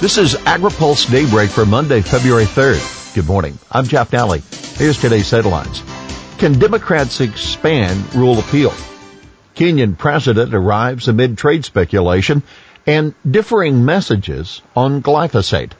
This is AgriPulse Daybreak for Monday, February 3rd. Good morning. I'm Jeff Nalley. Here's today's headlines. Can Democrats expand rule appeal? Kenyan president arrives amid trade speculation and differing messages on glyphosate.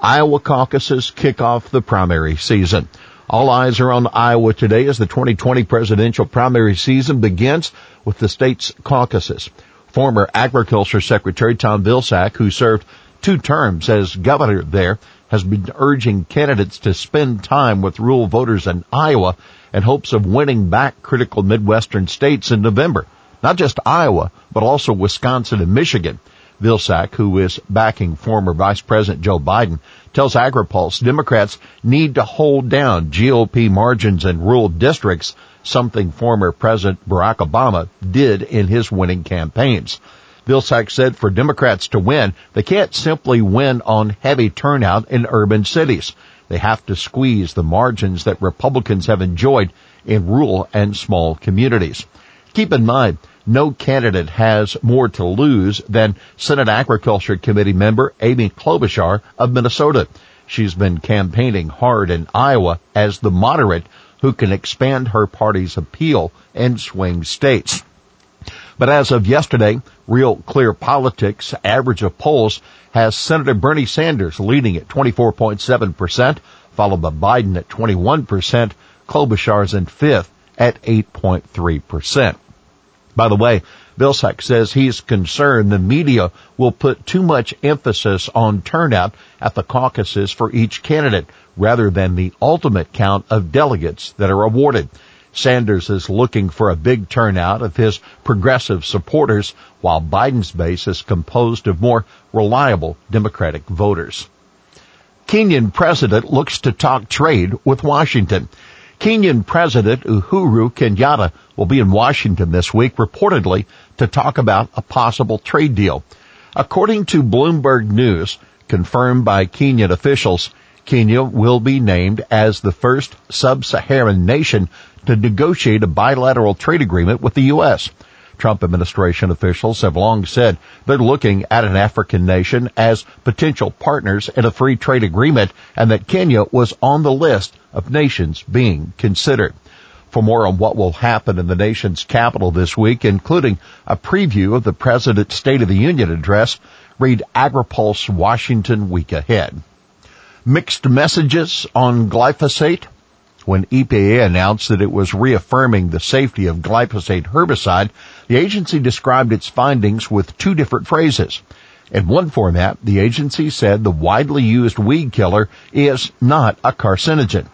Iowa caucuses kick off the primary season. All eyes are on Iowa today as the 2020 presidential primary season begins with the state's caucuses. Former Agriculture Secretary Tom Vilsack, who served two terms as governor there, has been urging candidates to spend time with rural voters in Iowa in hopes of winning back critical Midwestern states in November. Not just Iowa, but also Wisconsin and Michigan. Vilsack, who is backing former Vice President Joe Biden, tells AgriPulse Democrats need to hold down GOP margins in rural districts, something former President Barack Obama did in his winning campaigns. Vilsack said for Democrats to win, they can't simply win on heavy turnout in urban cities. They have to squeeze the margins that Republicans have enjoyed in rural and small communities. Keep in mind, no candidate has more to lose than Senate Agriculture Committee member Amy Klobuchar of Minnesota. She's been campaigning hard in Iowa as the moderate who can expand her party's appeal in swing states. But as of yesterday, Real Clear Politics average of polls has Senator Bernie Sanders leading at 24.7%, followed by Biden at 21%, Klobuchar's in fifth at 8.3%. By the way, Vilsack says he's concerned the media will put too much emphasis on turnout at the caucuses for each candidate rather than the ultimate count of delegates that are awarded. Sanders is looking for a big turnout of his progressive supporters, while Biden's base is composed of more reliable Democratic voters. Kenyan president looks to talk trade with Washington. Kenyan President Uhuru Kenyatta will be in Washington this week, reportedly to talk about a possible trade deal. According to Bloomberg News, confirmed by Kenyan officials, Kenya will be named as the first sub-Saharan nation to negotiate a bilateral trade agreement with the U.S. Trump administration officials have long said they're looking at an African nation as potential partners in a free trade agreement and that Kenya was on the list of nations being considered. For more on what will happen in the nation's capital this week, including a preview of the President's State of the Union address, read AgriPulse Washington Week Ahead mixed messages on glyphosate when EPA announced that it was reaffirming the safety of glyphosate herbicide, the agency described its findings with two different phrases. In one format, the agency said the widely used weed killer is not a carcinogen.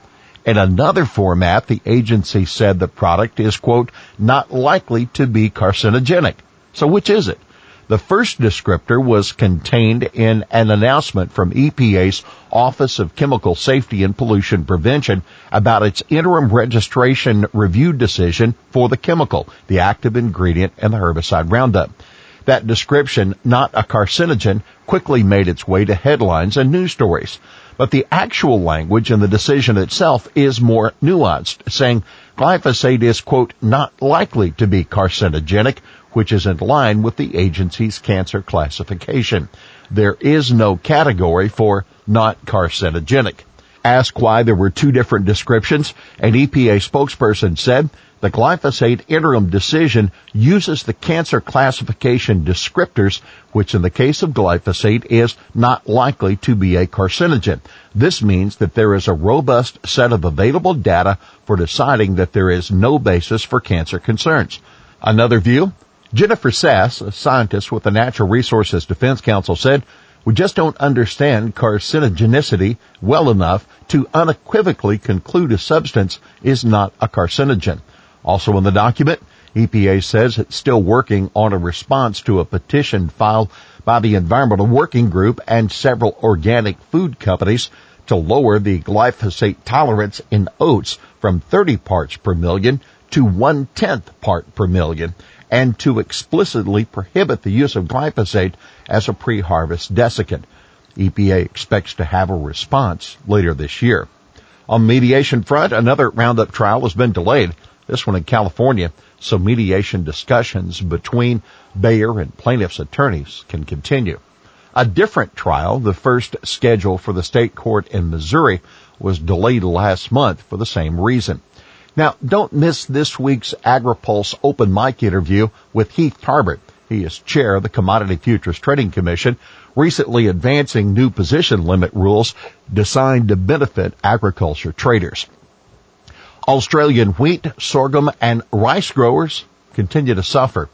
In another format, the agency said the product is, quote, not likely to be carcinogenic. So which is it? The first descriptor was contained in an announcement from EPA's Office of Chemical Safety and Pollution Prevention about its interim registration review decision for the chemical, the active ingredient in the herbicide Roundup. That description, not a carcinogen, quickly made its way to headlines and news stories. But the actual language in the decision itself is more nuanced, saying glyphosate is, quote, not likely to be carcinogenic which is in line with the agency's cancer classification. There is no category for not carcinogenic. Asked why there were two different descriptions, an EPA spokesperson said the glyphosate interim decision uses the cancer classification descriptors, which in the case of glyphosate is not likely to be a carcinogen. This means that there is a robust set of available data for deciding that there is no basis for cancer concerns. Another view, Jennifer Sass, a scientist with the Natural Resources Defense Council said, we just don't understand carcinogenicity well enough to unequivocally conclude a substance is not a carcinogen. Also in the document, EPA says it's still working on a response to a petition filed by the Environmental Working Group and several organic food companies to lower the glyphosate tolerance in oats from 30 parts per million to one tenth part per million and to explicitly prohibit the use of glyphosate as a pre-harvest desiccant. EPA expects to have a response later this year. On mediation front, another Roundup trial has been delayed, this one in California, so mediation discussions between Bayer and plaintiffs' attorneys can continue. A different trial, the first scheduled for the state court in Missouri, was delayed last month for the same reason. Now, don't miss this week's AgriPulse open mic interview with Heath Tarbert. He is chair of the Commodity Futures Trading Commission, recently advancing new position limit rules designed to benefit agriculture traders. Australian wheat, sorghum, and rice growers continue to suffer.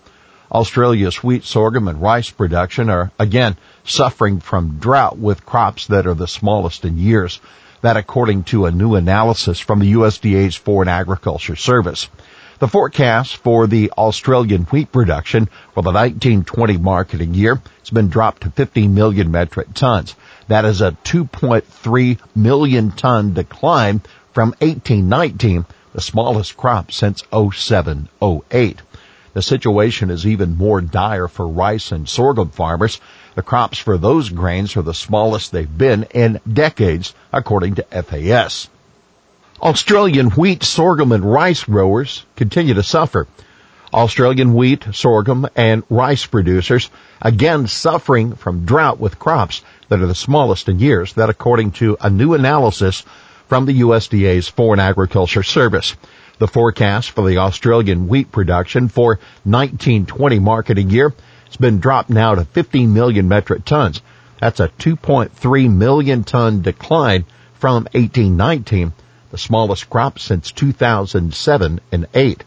Australia's wheat, sorghum, and rice production are again suffering from drought with crops that are the smallest in years. That according to a new analysis from the USDA's Foreign Agriculture Service. The forecast for the Australian wheat production for the 1920 marketing year has been dropped to 15 million metric tons. That is a 2.3 million ton decline from 1819, the smallest crop since 0708. The situation is even more dire for rice and sorghum farmers. The crops for those grains are the smallest they've been in decades, according to FAS. Australian wheat, sorghum, and rice growers continue to suffer. Australian wheat, sorghum, and rice producers again suffering from drought with crops that are the smallest in years. That according to a new analysis from the USDA's Foreign Agriculture Service. The forecast for the Australian wheat production for 1920 marketing year has been dropped now to 15 million metric tons. That's a 2.3 million ton decline from 1819 the smallest crop since 2007 and 8.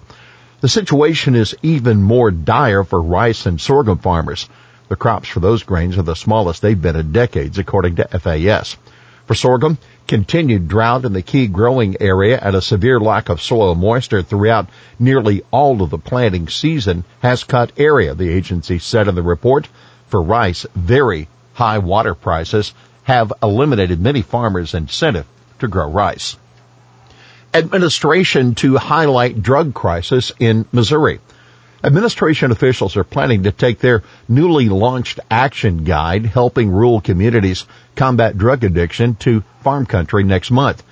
The situation is even more dire for rice and sorghum farmers. The crops for those grains are the smallest they've been in decades, according to FAS. For sorghum, continued drought in the key growing area and a severe lack of soil moisture throughout nearly all of the planting season has cut area, the agency said in the report. For rice, very high water prices have eliminated many farmers' incentive to grow rice administration to highlight drug crisis in Missouri. Administration officials are planning to take their newly launched action guide helping rural communities combat drug addiction to farm country next month.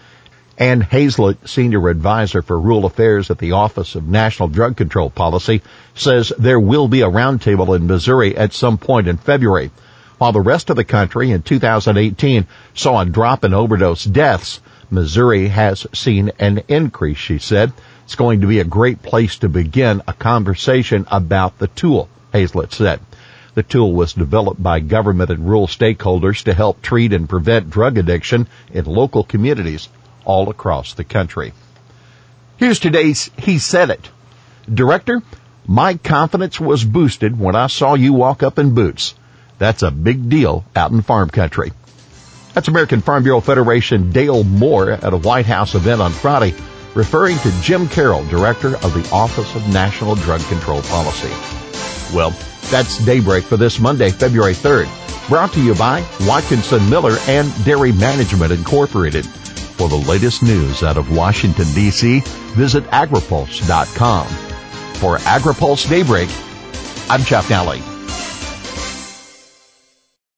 Ann Hazlett, Senior Advisor for Rural Affairs at the Office of National Drug Control Policy, says there will be a roundtable in Missouri at some point in February. While the rest of the country in 2018 saw a drop in overdose deaths, Missouri has seen an increase, she said. It's going to be a great place to begin a conversation about the tool, Hazlett said. The tool was developed by government and rural stakeholders to help treat and prevent drug addiction in local communities all across the country. Here's today's He Said It. Director, my confidence was boosted when I saw you walk up in boots. That's a big deal out in farm country. That's American Farm Bureau Federation Dale Moore at a White House event on Friday, referring to Jim Carroll, Director of the Office of National Drug Control Policy. Well, that's Daybreak for this Monday, February 3rd. Brought to you by Watkinson Miller and Dairy Management Incorporated. For the latest news out of Washington, D.C., visit agripulse.com. For AgriPulse Daybreak, I'm Jeff Nalley.